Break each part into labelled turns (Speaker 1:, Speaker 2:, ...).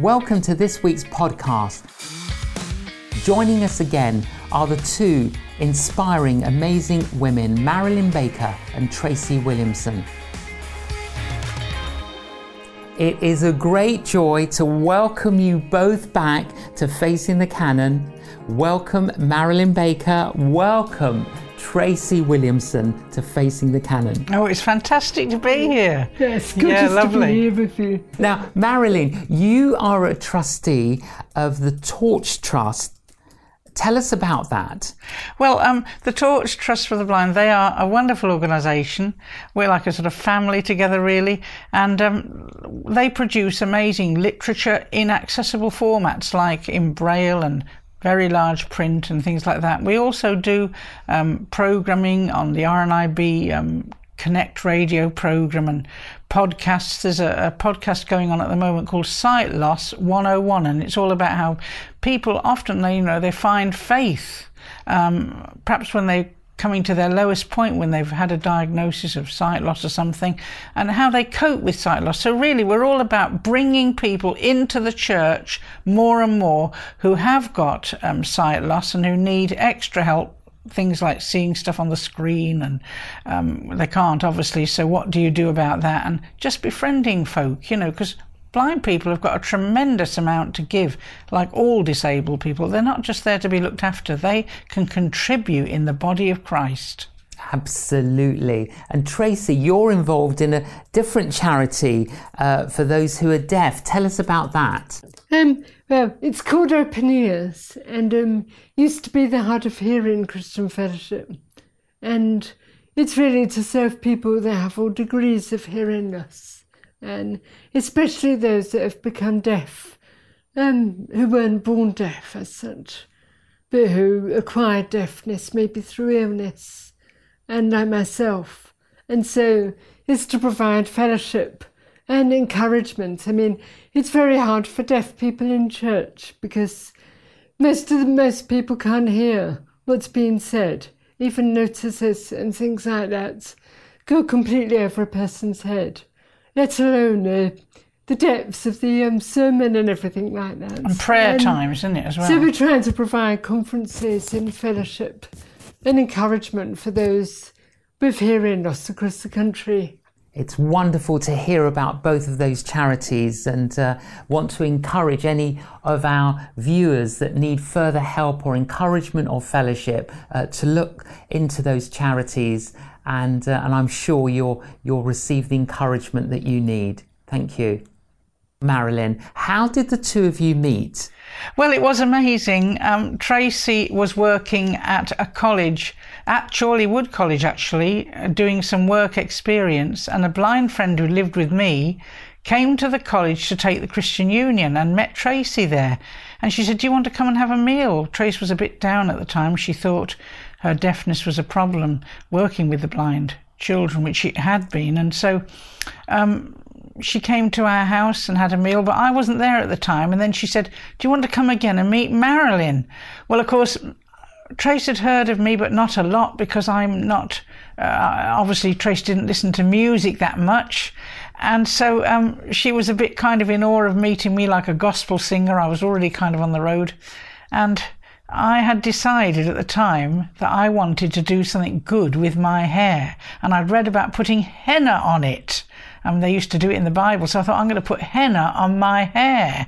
Speaker 1: Welcome to this week's podcast. Joining us again are the two inspiring, amazing women, Marilyn Baker and Tracy Williamson. It is a great joy to welcome you both back to Facing the Canon. Welcome, Marilyn Baker. Welcome, Tracy Williamson, to Facing the Canon.
Speaker 2: Oh, it's fantastic to be here.
Speaker 3: Yes, good
Speaker 2: Yeah,
Speaker 3: to be here with you.
Speaker 1: Now, Marilyn, you are a trustee of the Torch Trust. Tell us about that.
Speaker 2: Well, um, the Torch Trust for the Blind, they are a wonderful organisation. We're like a sort of family together, really. And um, they produce amazing literature in accessible formats like in Braille and very large print and things like that. We also do um, programming on the RNIB um, Connect radio program and podcasts. There's a, a podcast going on at the moment called Sight Loss 101, and it's all about how people often, they, you know, they find faith, um, perhaps when they're coming to their lowest point when they've had a diagnosis of sight loss or something, and how they cope with sight loss. So, really, we're all about bringing people into the church more and more who have got um, sight loss and who need extra help things like seeing stuff on the screen and um, they can't obviously so what do you do about that and just befriending folk you know because blind people have got a tremendous amount to give like all disabled people they're not just there to be looked after they can contribute in the body of christ
Speaker 1: Absolutely. And Tracy, you're involved in a different charity uh, for those who are deaf. Tell us about that.
Speaker 3: Um, well, it's called Open Ears and um, used to be the Hard of Hearing Christian Fellowship. And it's really to serve people that have all degrees of hearing loss, and especially those that have become deaf, um, who weren't born deaf as such, but who acquired deafness maybe through illness, and like myself. And so it's to provide fellowship and encouragement. I mean, it's very hard for deaf people in church because most of the, most people can't hear what's being said. Even notices and things like that go completely over a person's head, let alone uh, the depths of the um, sermon and everything like that.
Speaker 2: and prayer
Speaker 3: And
Speaker 2: times isn't it as well
Speaker 3: So we're trying to provide conferences and fellowship and encouragement for those with hearing loss across the country.
Speaker 1: It's wonderful to hear about both of those charities and uh, want to encourage any of our viewers that need further help or encouragement or fellowship uh, to look into those charities and, uh, and I'm sure you'll, you'll receive the encouragement that you need. Thank you. Marilyn, how did the two of you meet?
Speaker 2: Well, it was amazing. Um, Tracy was working at a college, at Chorleywood College actually, uh, doing some work experience, and a blind friend who lived with me came to the college to take the Christian Union and met Tracy there. And she said, Do you want to come and have a meal? Trace was a bit down at the time. She thought her deafness was a problem working with the blind children, which it had been. And so um, she came to our house and had a meal, but I wasn't there at the time. And then she said, Do you want to come again and meet Marilyn? Well, of course, Trace had heard of me, but not a lot because I'm not. Uh, obviously, Trace didn't listen to music that much. And so um, she was a bit kind of in awe of meeting me like a gospel singer. I was already kind of on the road. And I had decided at the time that I wanted to do something good with my hair. And I'd read about putting henna on it. Um, they used to do it in the Bible. So I thought, I'm going to put henna on my hair.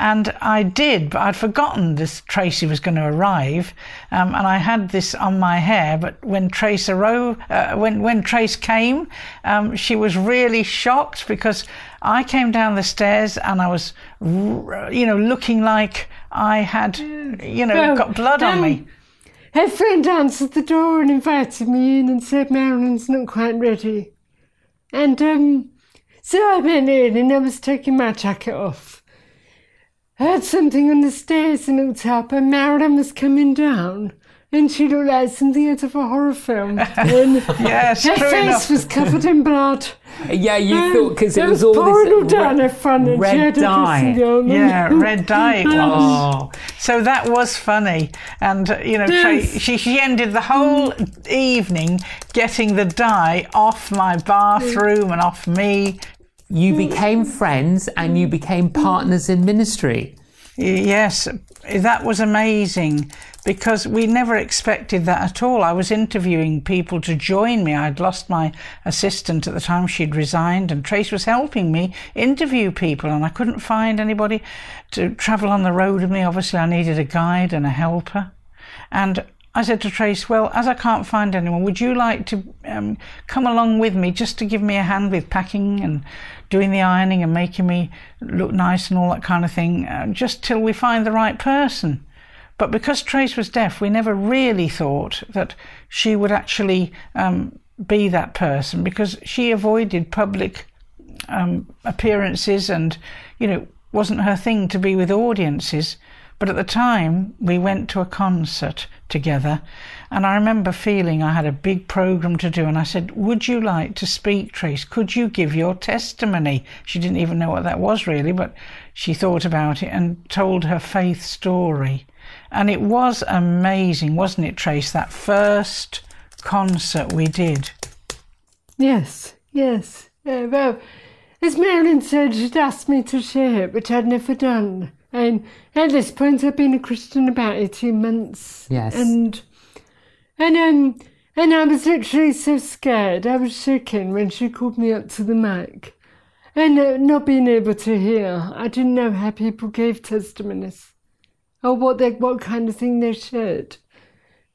Speaker 2: And I did, but I'd forgotten this Tracy was going to arrive, um, and I had this on my hair. But when Trace arose, uh, when when Trace came, um, she was really shocked because I came down the stairs and I was, you know, looking like I had, you know,
Speaker 3: Well,
Speaker 2: got blood on me.
Speaker 3: Her friend answered the door and invited me in and said Marilyn's not quite ready. And um, so I went in and I was taking my jacket off. I heard something on the stairs and looked up and Marilyn was coming down. And she looked like something out of a horror film. And
Speaker 2: Yes,
Speaker 3: her face
Speaker 2: enough.
Speaker 3: was covered in blood.
Speaker 1: Yeah, you
Speaker 3: Um,
Speaker 1: thought because it was all this
Speaker 3: down
Speaker 1: red,
Speaker 3: her front and
Speaker 1: red dye.
Speaker 2: Yeah, red dye.
Speaker 1: Oh,
Speaker 2: So that was funny, and uh, you know,
Speaker 3: Yes.
Speaker 2: she she ended the whole evening getting the dye off my bathroom and off me.
Speaker 1: You became friends and you became partners in ministry.
Speaker 2: Yes, that was amazing because we never expected that at all. I was interviewing people to join me. I'd lost my assistant at the time, she'd resigned, and Trace was helping me interview people, and I couldn't find anybody to travel on the road with me. Obviously, I needed a guide and a helper. And I said to Trace, Well, as I can't find anyone, would you like to um, come along with me just to give me a hand with packing and doing the ironing and making me look nice and all that kind of thing, uh, just till we find the right person? But because Trace was deaf, we never really thought that she would actually um, be that person because she avoided public um, appearances and, you know, wasn't her thing to be with audiences. But at the time, we went to a concert together, and I remember feeling I had a big program to do. And I said, Would you like to speak, Trace? Could you give your testimony? She didn't even know what that was really, but she thought about it and told her faith story. And it was amazing, wasn't it, Trace? That first concert we did.
Speaker 3: Yes, yes. Uh, well, as Marilyn said, she'd asked me to share it, which I'd never done. And at this point, I've been a Christian about 18 months.
Speaker 1: Yes.
Speaker 3: And, and, um, and I was literally so scared. I was shaking when she called me up to the mic. And uh, not being able to hear, I didn't know how people gave testimonies or what they, what kind of thing they shared.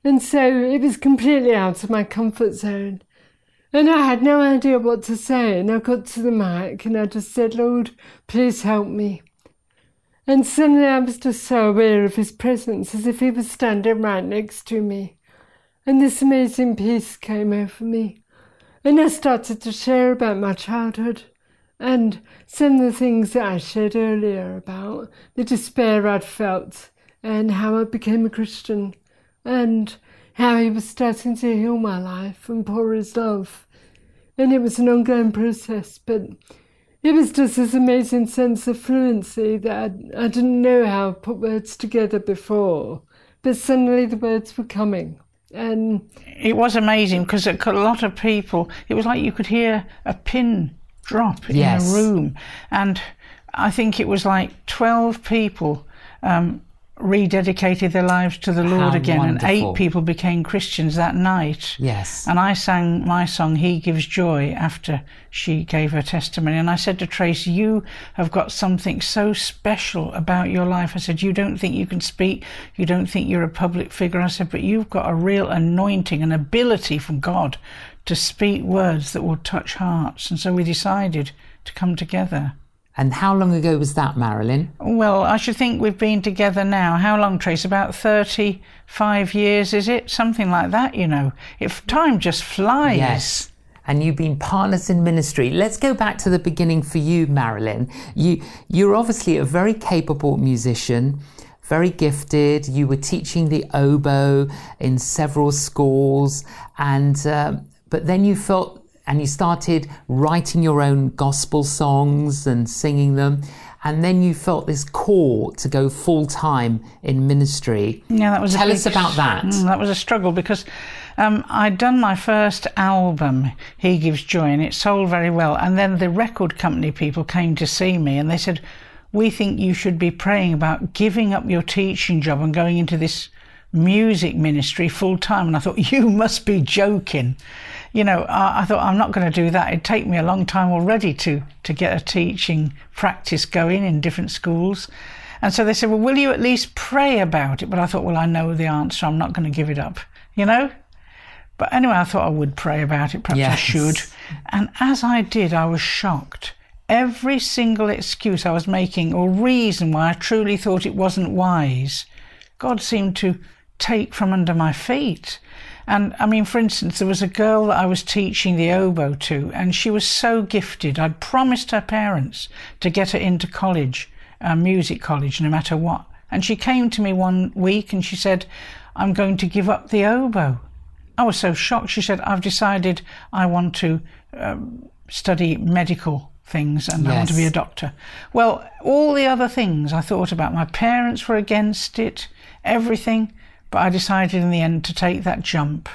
Speaker 3: And so it was completely out of my comfort zone. And I had no idea what to say. And I got to the mic and I just said, Lord, please help me. And suddenly I was just so aware of his presence as if he was standing right next to me. And this amazing peace came over me. And I started to share about my childhood and some of the things that I shared earlier about the despair I'd felt and how I became a Christian and how he was starting to heal my life and pour his love. And it was an ongoing process, but it was just this amazing sense of fluency that I, I didn't know how to put words together before. But suddenly the words were coming. And
Speaker 2: it was amazing because a lot of people, it was like you could hear a pin drop
Speaker 1: yes.
Speaker 2: in a room. And I think it was like 12 people um, rededicated their lives to the Lord
Speaker 1: How
Speaker 2: again,
Speaker 1: wonderful.
Speaker 2: and eight people became Christians that night.
Speaker 1: Yes.
Speaker 2: And I sang my song, He Gives Joy, after she gave her testimony. And I said to Trace, You have got something so special about your life. I said, You don't think you can speak, you don't think you're a public figure. I said, But you've got a real anointing, an ability from God to speak words that will touch hearts. And so we decided to come together.
Speaker 1: And how long ago was that, Marilyn?
Speaker 2: Well, I should think we've been together now. How long, Trace? About 35 years, is it? Something like that, you know. If time just flies.
Speaker 1: Yes. And you've been partners in ministry. Let's go back to the beginning for you, Marilyn. You, you're obviously a very capable musician, very gifted. You were teaching the oboe in several schools, and uh, but then you felt and you started writing your own gospel songs and singing them and then you felt this call to go full time in ministry.
Speaker 2: Yeah, that was.
Speaker 1: Tell us
Speaker 2: big,
Speaker 1: about that.
Speaker 2: Mm, that was a struggle because um, I'd done my first album, He Gives Joy, and it sold very well. And then the record company people came to see me, and they said, "We think you should be praying about giving up your teaching job and going into this." music ministry full time and I thought you must be joking you know I, I thought I'm not going to do that. It'd take me a long time already to to get a teaching practice going in different schools. And so they said well will you at least pray about it? But I thought well I know the answer. I'm not going to give it up you know? But anyway I thought I would pray about it. Perhaps I should. And as I did I was shocked. Every single excuse I was making or reason why I truly thought it wasn't wise God seemed to take from under my feet. And I mean, for instance, there was a girl that I was teaching the oboe to, and she was so gifted. I'd promised her parents to get her into college, uh, music college, no matter what. And she came to me one week and she said, I'm going to give up the oboe. I was so shocked. She said, I've decided I want to um, study medical things and I want to be a doctor. Well, all the other things I thought about, my parents were against it, everything, but I decided in the end to take that jump.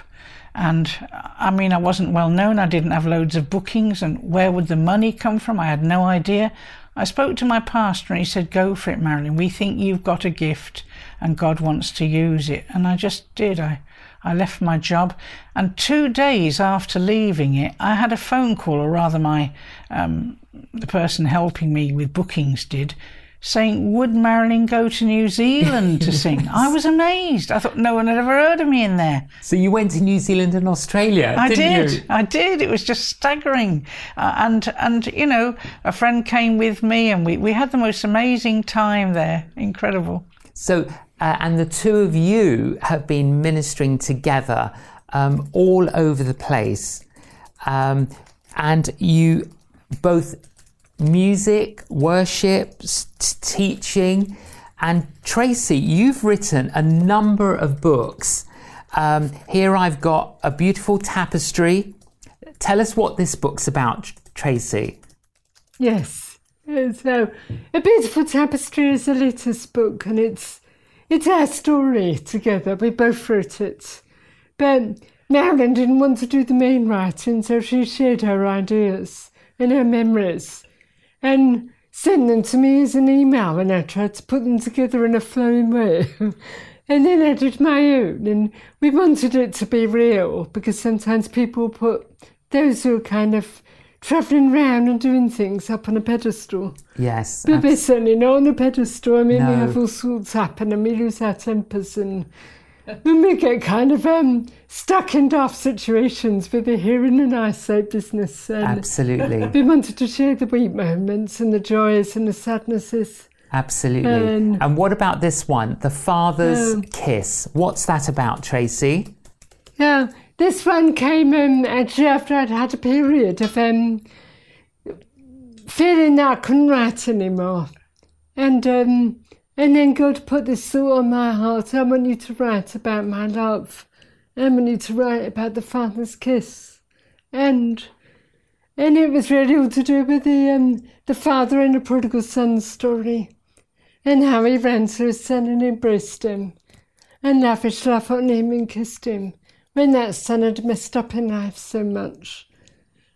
Speaker 2: And I mean, I wasn't well known. I didn't have loads of bookings. And where would the money come from? I had no idea. I spoke to my pastor and he said, Go for it, Marilyn. We think you've got a gift and God wants to use it. And I just did. I, I left my job. And two days after leaving it, I had a phone call, or rather, my um, the person helping me with bookings did, saying, Would Marilyn go to New Zealand to sing? I was amazed. I thought no one had ever heard of me in there.
Speaker 1: So you went to New Zealand and Australia,
Speaker 2: I
Speaker 1: did
Speaker 2: You? I did. It was just staggering. Uh, and, and, you know, a friend came with me and we, we had the most amazing time there. Incredible.
Speaker 1: So, uh, and the two of you have been ministering together um, all over the place. Um, and you both music, worship, teaching. And Tracy, you've written a number of books. Um, here I've got a beautiful tapestry. Tell us what this book's about, Tracy.
Speaker 3: Yes. So, A Beautiful Tapestry is a latest book, and it's it's our story together. We both wrote it. But Marilyn didn't want to do the main writing, so she shared her ideas and her memories and send them to me as an email and I tried to put them together in a flowing way. and then I did my own and we wanted it to be real because sometimes people put those who are kind of travelling around and doing things up on a pedestal.
Speaker 1: Yes.
Speaker 3: But we're certainly not on a pedestal. I mean, no. we have all sorts happen and we lose our tempers and when we get kind of um, stuck in daft situations with the hearing and eyesight business.
Speaker 1: And Absolutely.
Speaker 3: We wanted to share the weak moments and the joys and the sadnesses.
Speaker 1: Absolutely. Um, and what about this one, The Father's um, Kiss? What's that about, Tracy?
Speaker 3: Yeah, this one came um, actually after I'd had a period of um, feeling that I couldn't write anymore. And um, and then God put this thought on my heart I want you to write about my love. I want you to write about the Father's kiss. And and it was really all to do with the um, the father and the prodigal son story, and how he ran to his son and embraced him, and lavished love on him and kissed him when that son had messed up in life so much.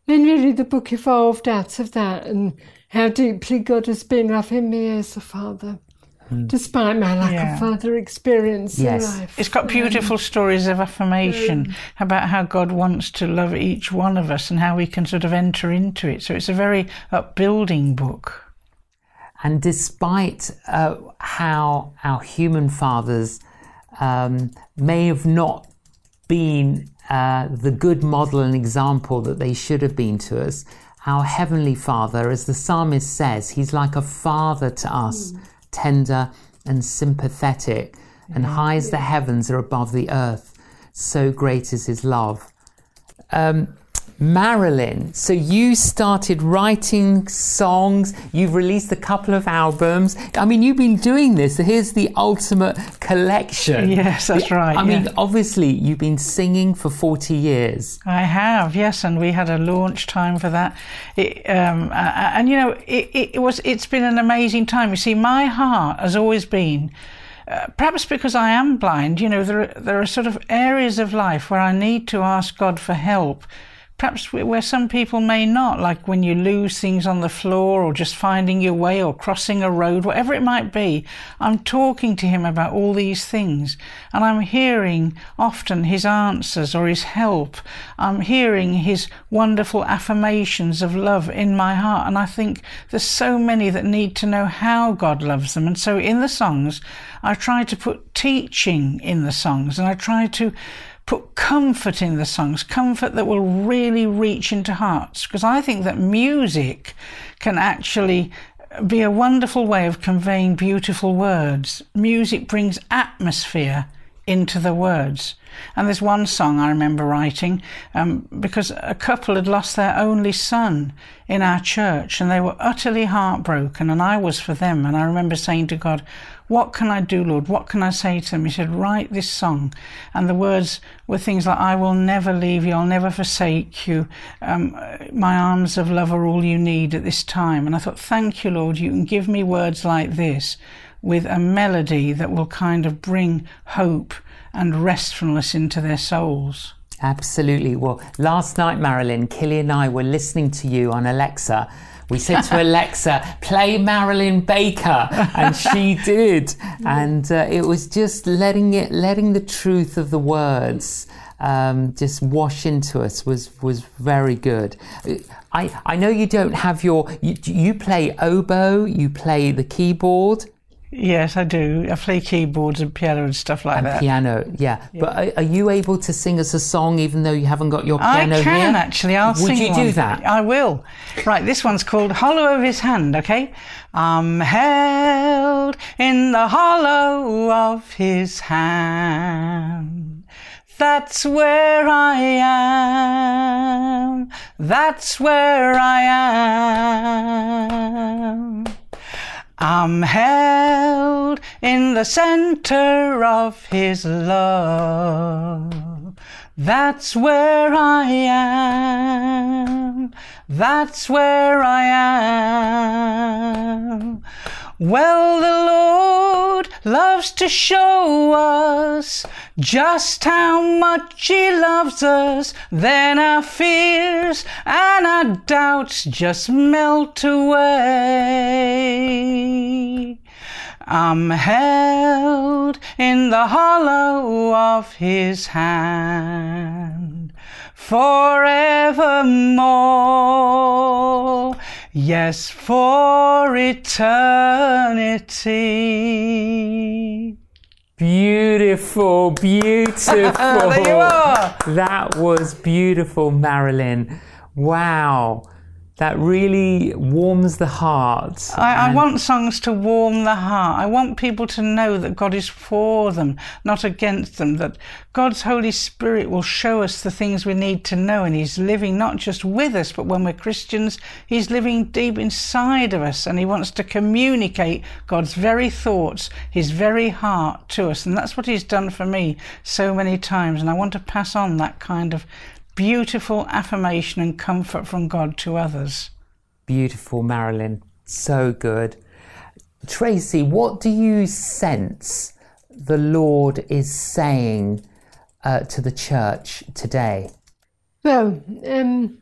Speaker 3: And really, the book evolved out of that, and how deeply God has been loving me as a father. Mm. despite my lack yeah. of further experience yes. in life.
Speaker 2: It's got beautiful um, stories of affirmation um, about how God wants to love each one of us and how we can sort of enter into it. So it's a very upbuilding book.
Speaker 1: And despite uh, how our human fathers um, may have not been uh, the good model and example that they should have been to us, our Heavenly Father, as the psalmist says, He's like a father to us. Mm tender and sympathetic, and high as the heavens are above the earth, so great is his love. Um, Marilyn, so you started writing songs, you've released a couple of albums. I mean, you've been doing this. So here's the ultimate collection.
Speaker 2: Yes, that's right.
Speaker 1: I yeah. mean, obviously, you've been singing for 40 years.
Speaker 2: I have, yes, and we had a launch time for that. It, um, and, you know, it, it, was, it's been an amazing time. You see, my heart has always been. Uh, perhaps because I am blind, you know, there, there are sort of areas of life where I need to ask God for help perhaps where some people may not, like when you lose things on the floor or just finding your way or crossing a road, whatever it might be. I'm talking to him about all these things and I'm hearing often his answers or his help. I'm hearing his wonderful affirmations of love in my heart. And I think there's so many that need to know how God loves them. And so in the songs, I try to put teaching in the songs and I try to put comfort in the songs, comfort that will really reach into hearts. Because I think that music can actually be a wonderful way of conveying beautiful words. Music brings atmosphere into the words. And there's one song I remember writing um, because a couple had lost their only son in our church and they were utterly heartbroken, and I was for them. And I remember saying to God, What can I do, Lord? What can I say to them? He said, Write this song. And the words were things like, I will never leave you, I'll never forsake you. Um, my arms of love are all you need at this time. And I thought, Thank you, Lord, you can give me words like this with a melody that will kind of bring hope and restfulness into their souls.
Speaker 1: Absolutely. Well, last night, Marilyn, Killy and I were listening to you on Alexa. We said to Alexa, play Marilyn Baker, and she did. And uh, it was just letting it, letting the truth of the words um, just wash into us was was very good. I, I know you don't have your you, you play oboe, you play the keyboard.
Speaker 2: Yes, I do. I play keyboards and piano and stuff like
Speaker 1: and
Speaker 2: that.
Speaker 1: Piano, yeah. yeah. But are, are, you able to sing us a song even though you haven't got your piano
Speaker 2: I can
Speaker 1: here?
Speaker 2: actually. I'll
Speaker 1: Would
Speaker 2: sing
Speaker 1: you
Speaker 2: one.
Speaker 1: do that?
Speaker 2: I will. Right, this one's called Hollow of His Hand, okay? I'm held in the hollow of His hand. That's where I am. That's where I am. I'm held in the center of His love. That's where I am. That's where I am. Well, the Lord loves to show us just how much He loves us. Then our fears and our doubts just melt away. I'm held in the hollow of His hand forevermore. Yes, for eternity.
Speaker 1: Beautiful, beautiful.
Speaker 2: there you are.
Speaker 1: That was beautiful, Marilyn. Wow that really warms the heart.
Speaker 2: I, I, want songs to warm the heart. I want people to know that God is for them, not against them, that God's Holy Spirit will show us the things we need to know. And He's living not just with us, but when we're Christians, He's living deep inside of us. And He wants to communicate God's very thoughts, His very heart to us. And that's what He's done for me so many times. And I want to pass on that kind of beautiful affirmation and comfort from God to others.
Speaker 1: Beautiful, Marilyn. So good. Tracy, what do you sense the Lord is saying uh, to the church today?
Speaker 3: Well, um,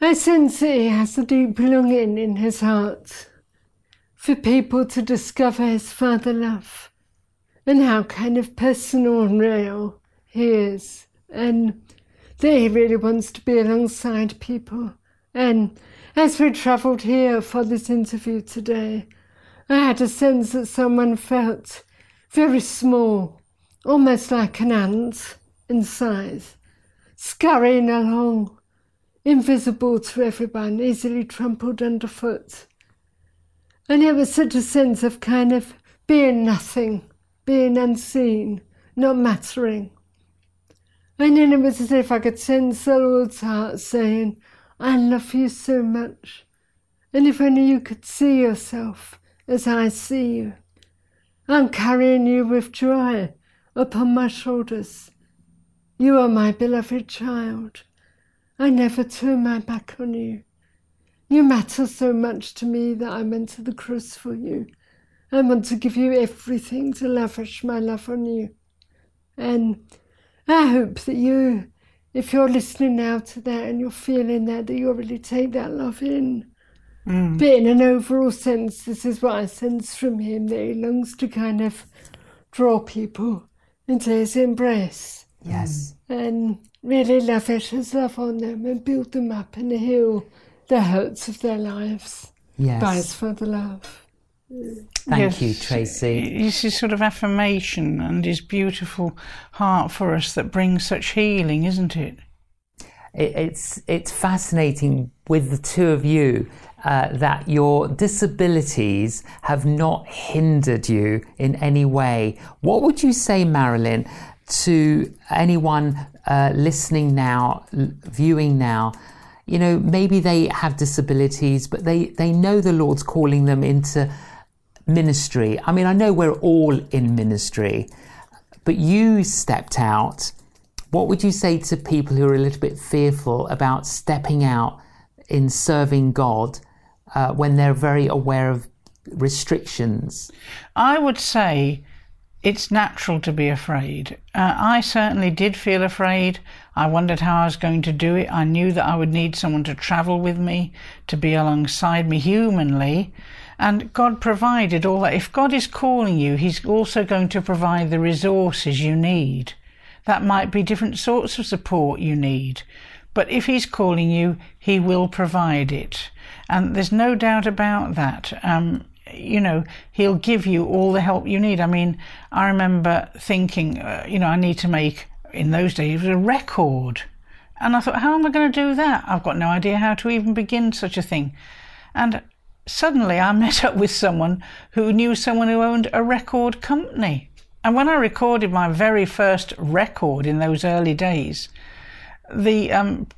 Speaker 3: I sense that He has a deep longing in His heart for people to discover His Father love and how kind of personal and real He is and they really wants to be alongside people. And as we travelled here for this interview today, I had a sense that someone felt very small, almost like an ant in size, scurrying along, invisible to everyone, easily trampled underfoot. And it was such a sense of kind of being nothing, being unseen, not mattering. And then it was as if I could sense the Lord's heart saying, I love you so much. And if only you could see yourself as I see you. I'm carrying you with joy upon my shoulders. You are my beloved child. I never turn my back on you. You matter so much to me that I went to the cross for you. I want to give you everything to lavish my love on you. And I hope that you, if you're listening now to that and you're feeling that, that you'll really take that love in. Mm. But in an overall sense, this is what I sense from him that he longs to kind of draw people into his embrace.
Speaker 1: Yes.
Speaker 3: And really lavish his love on them and build them up and heal the hurts of their lives
Speaker 1: yes.
Speaker 3: by his further love.
Speaker 1: Thank yes, you, Tracy.
Speaker 2: It's his sort of affirmation and his beautiful heart for us that brings such healing, isn't it?
Speaker 1: It's it's fascinating with the two of you uh, that your disabilities have not hindered you in any way. What would you say, Marilyn, to anyone uh, listening now, viewing now? You know, maybe they have disabilities, but they, they know the Lord's calling them into ministry. I mean, I know we're all in ministry, but you stepped out. What would you say to people who are a little bit fearful about stepping out in serving God uh, when they're very aware of restrictions?
Speaker 2: I would say it's natural to be afraid. Uh, I certainly did feel afraid. I wondered how I was going to do it. I knew that I would need someone to travel with me, to be alongside me humanly. And God provided all that. If God is calling you, He's also going to provide the resources you need. That might be different sorts of support you need. But if He's calling you, He will provide it. And there's no doubt about that. Um, you know, he'll give you all the help you need. I mean, I remember thinking, uh, you know, I need to make, in those days, a record. And I thought, how am I going to do that? I've got no idea how to even begin such a thing. And suddenly I met up with someone who knew someone who owned a record company. And when I recorded my very first record in those early days, the um,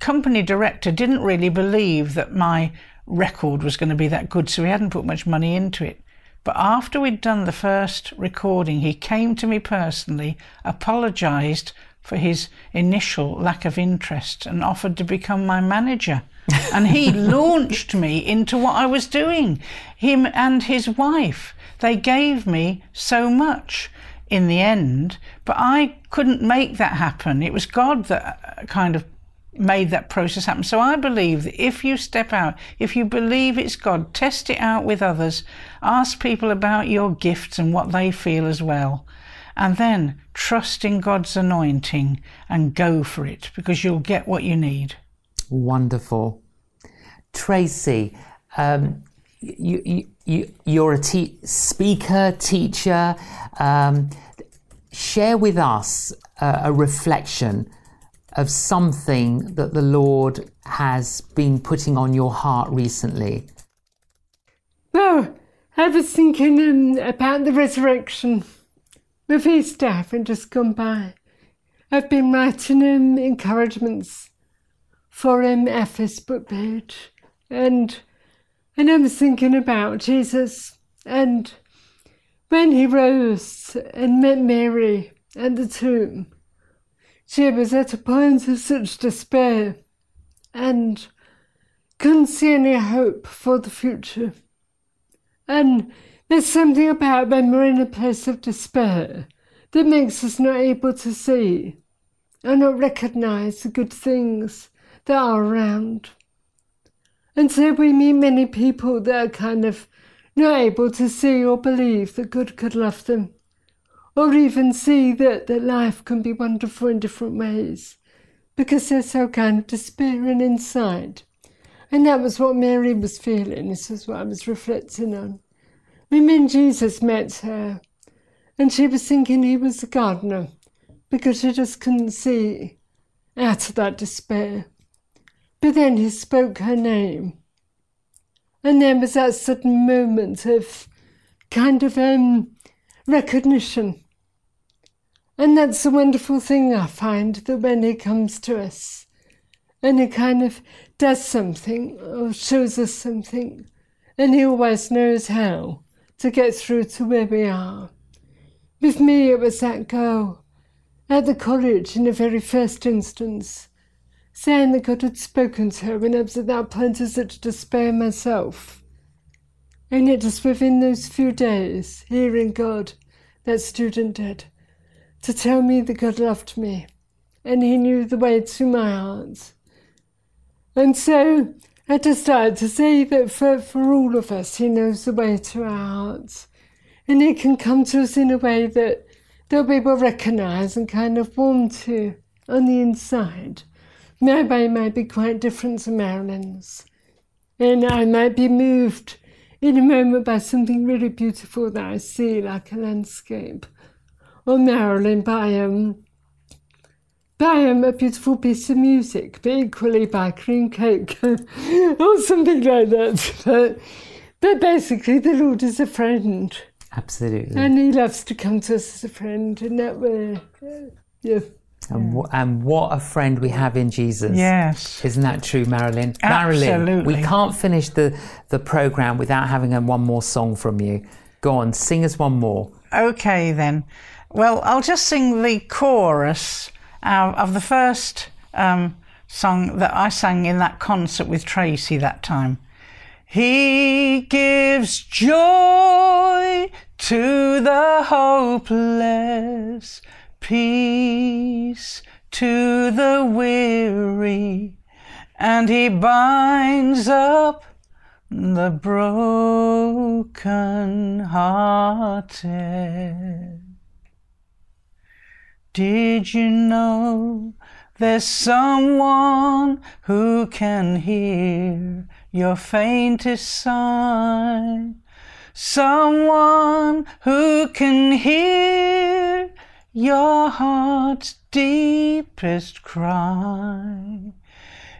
Speaker 2: company director didn't really believe that my record was going to be that good, so he hadn't put much money into it. But after we'd done the first recording, he came to me personally, apologised for his initial lack of interest, and offered to become my manager. And he launched me into what I was doing. Him and his wife. They gave me so much in the end, but I couldn't make that happen. It was God that uh, kind of made that process happen. So I believe that if you step out, if you believe it's God, test it out with others, ask people about your gifts and what they feel as well, and then trust in God's anointing and go for it because you'll get what you need.
Speaker 1: Wonderful. Tracy, um, you, you, you, you're a te- speaker, teacher. Um, share with us a reflection of something that the Lord has been putting on your heart recently?
Speaker 3: Well, I was thinking um, about the resurrection. The feast and just gone by. I've been writing um, encouragements for our Facebook page, and and I was thinking about Jesus and when he rose and met Mary at the tomb, she was at a point of such despair and couldn't see any hope for the future. And there's something about when we're in a place of despair that makes us not able to see and not recognize the good things that are around. And so we meet many people that are kind of not able to see or believe that God could love them or even see that, that life can be wonderful in different ways because they're so kind of despairing inside. And that was what Mary was feeling. This is what I was reflecting on. When Jesus met her, and she was thinking he was a gardener because she just couldn't see out of that despair. But then he spoke her name. And there was that sudden moment of kind of um, recognition and that's a wonderful thing I find that when he comes to us and he kind of does something or shows us something, and he always knows how to get through to where we are. With me, it was that girl at the college in the very first instance, saying that God had spoken to her when I was at that such despair myself. And yet, just within those few days, hearing God, that student did to tell me that God loved me and He knew the way to my heart. And so I started to say that for, for all of us, He knows the way to our hearts. And He can come to us in a way that, that we will recognise and kind of warm to on the inside. My way might be quite different to Marilyn's. And I might be moved in a moment by something really beautiful that I see, like a landscape or Marilyn by um, by um, a beautiful piece of music, but equally by cream cake or something like that. But, but basically, the Lord is a friend.
Speaker 1: Absolutely.
Speaker 3: And He loves to come to us as a friend in that way. Yeah.
Speaker 1: And, w- and what a friend we have in Jesus.
Speaker 2: Yes.
Speaker 1: Isn't that true, Marilyn?
Speaker 2: Absolutely.
Speaker 1: Marilyn, we can't finish the, the programme without having a, one more song from you. Go on, sing us one more.
Speaker 2: Okay, then. Well, I'll just sing the chorus uh, of the first um, song that I sang in that concert with Tracy that time. He gives joy to the hopeless, peace to the weary, and he binds up the broken hearted. Did you know there's someone who can hear your faintest sigh? Someone who can hear your heart's deepest cry.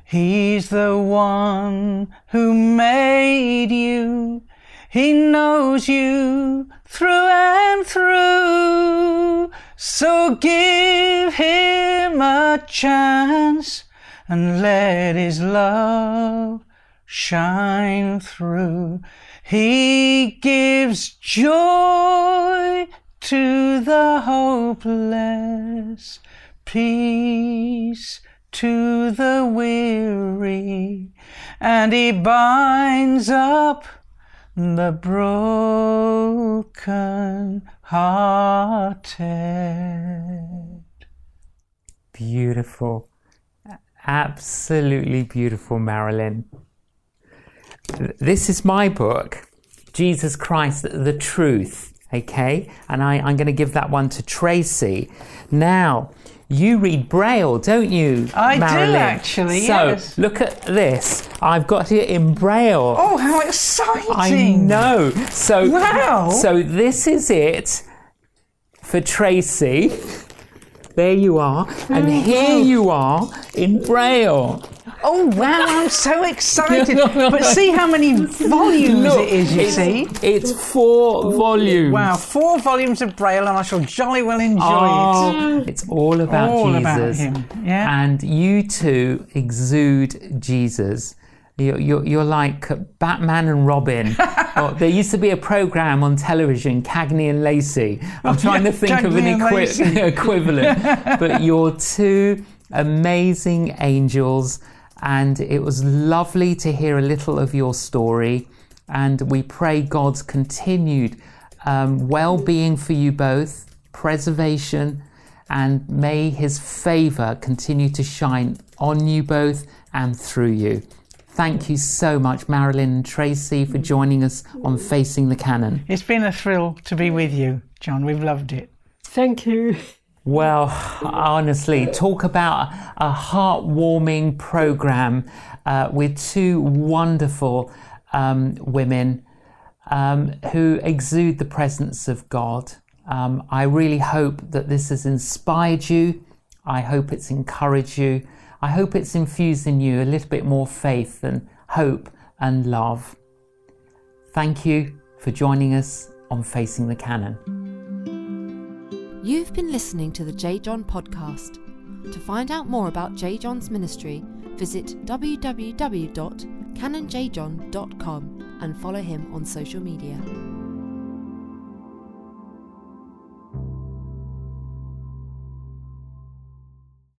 Speaker 2: He's the one who made you. He knows you through and through. So give him a chance and let his love shine through. He gives joy to the hopeless, peace to the weary, and he binds up the broken hearted.
Speaker 1: Beautiful. Absolutely beautiful, Marilyn. This is my book, Jesus Christ, the Truth. Okay, and I, I'm going to give that one to Tracy. Now, you read Braille, don't you?
Speaker 2: I do,
Speaker 1: Marilyn?
Speaker 2: actually,
Speaker 1: So
Speaker 2: yes.
Speaker 1: look at this. I've got it in Braille.
Speaker 2: Oh, how exciting!
Speaker 1: I know. So
Speaker 2: Wow.
Speaker 1: So this is it for Tracy. There you are, and oh here you are in Braille.
Speaker 2: Oh wow, I'm so excited. but see how many volumes it is, you
Speaker 1: it's,
Speaker 2: see?
Speaker 1: it's four volumes.
Speaker 2: Wow, four volumes of Braille, and I shall jolly well enjoy it.
Speaker 1: Oh, it's all about
Speaker 2: All
Speaker 1: Jesus.
Speaker 2: about him, yeah.
Speaker 1: And you two exude Jesus. You're, you're, you're like Batman and Robin. or, oh, there used to be a program on television, Cagney and Lacey. I'm oh, trying
Speaker 2: yeah,
Speaker 1: to think of an equi- equivalent. but you're two amazing angels, and it was lovely to hear a little of your story. And we pray God's continued um, well being for you both, preservation, and may His favour continue to shine on you both and through you. Thank you so much, Marilyn and Tracy, for joining us on Facing the Canon.
Speaker 2: It's been a thrill to be with you, John. We've loved it.
Speaker 3: Thank you.
Speaker 1: Well, honestly, talk about a heartwarming program uh, with two wonderful um, women um, who exude the presence of God. Um, I really hope that this has inspired you. I hope it's encouraged you. I hope it's infused in you a little bit more faith and hope and love. Thank you for joining us on Facing the Canon.
Speaker 4: You've been listening to the J. John podcast. To find out more about J. John's ministry, visit www.canonjjohn.com and follow him on social media.